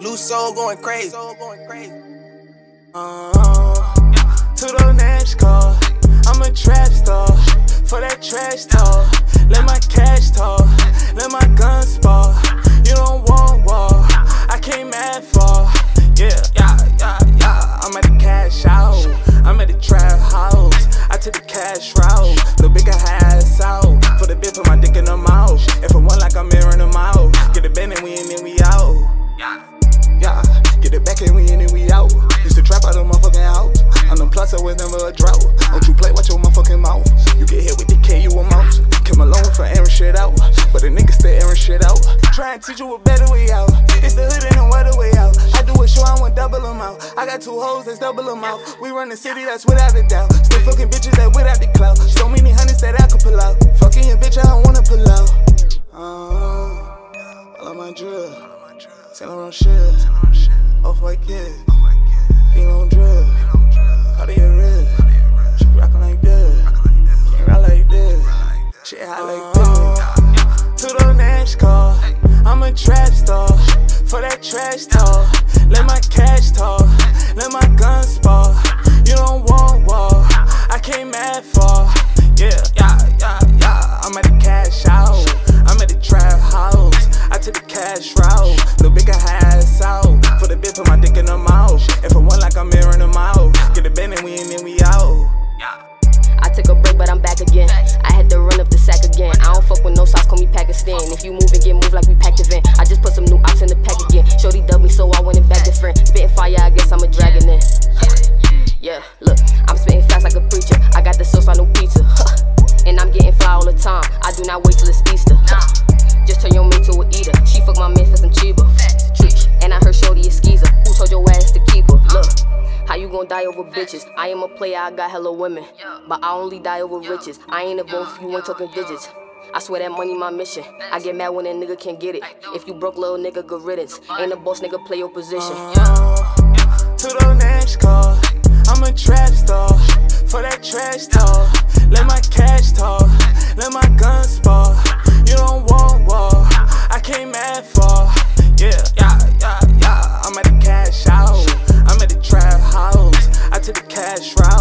Loose soul going crazy. Uh, to the next call, I'm a trap star. For that trash talk, let my cash talk, let my gun was never a drought. Don't you play, watch your motherfucking mouth. You get hit with the K, you a mouse. Came alone for airing shit out. But the niggas still airing shit out. Try and teach you a better way out. It's the hood and no other way out. I do it sure I want double them out. I got two hoes that's double them out. We run the city, that's without a doubt. Still fucking bitches that without the clout. So many hundreds that I could pull out. Fucking your bitch, I don't wanna pull out. Uh, I love my drill. Saint Laurent shit. Off white kid. Feet on drill. She rockin' like this. Can't rock like this. Shit hot like uh-huh. this. To the next call. I'm a trap star. For that trash talk. Let my cash talk. Do not wait till it's Easter. Just turn your mate to a eater. She fuck my man for some cheaper. And I heard Shorty is skeezer. Who told your ass to keep her? Look. How you gon' die over bitches? I am a player, I got hella women. But I only die over riches. I ain't a vote if you ain't talking digits. I swear that money my mission. I get mad when a nigga can't get it. If you broke, little nigga, good riddance. Ain't a boss nigga, play your position. Uh, to the next call. I'm a trap star. For that trash talk. Let my cash talk. Let my gun spar. You don't want war. I came mad for. Yeah, yeah, yeah, yeah. I'm at the cash out. I'm at the trap house. I took the cash route.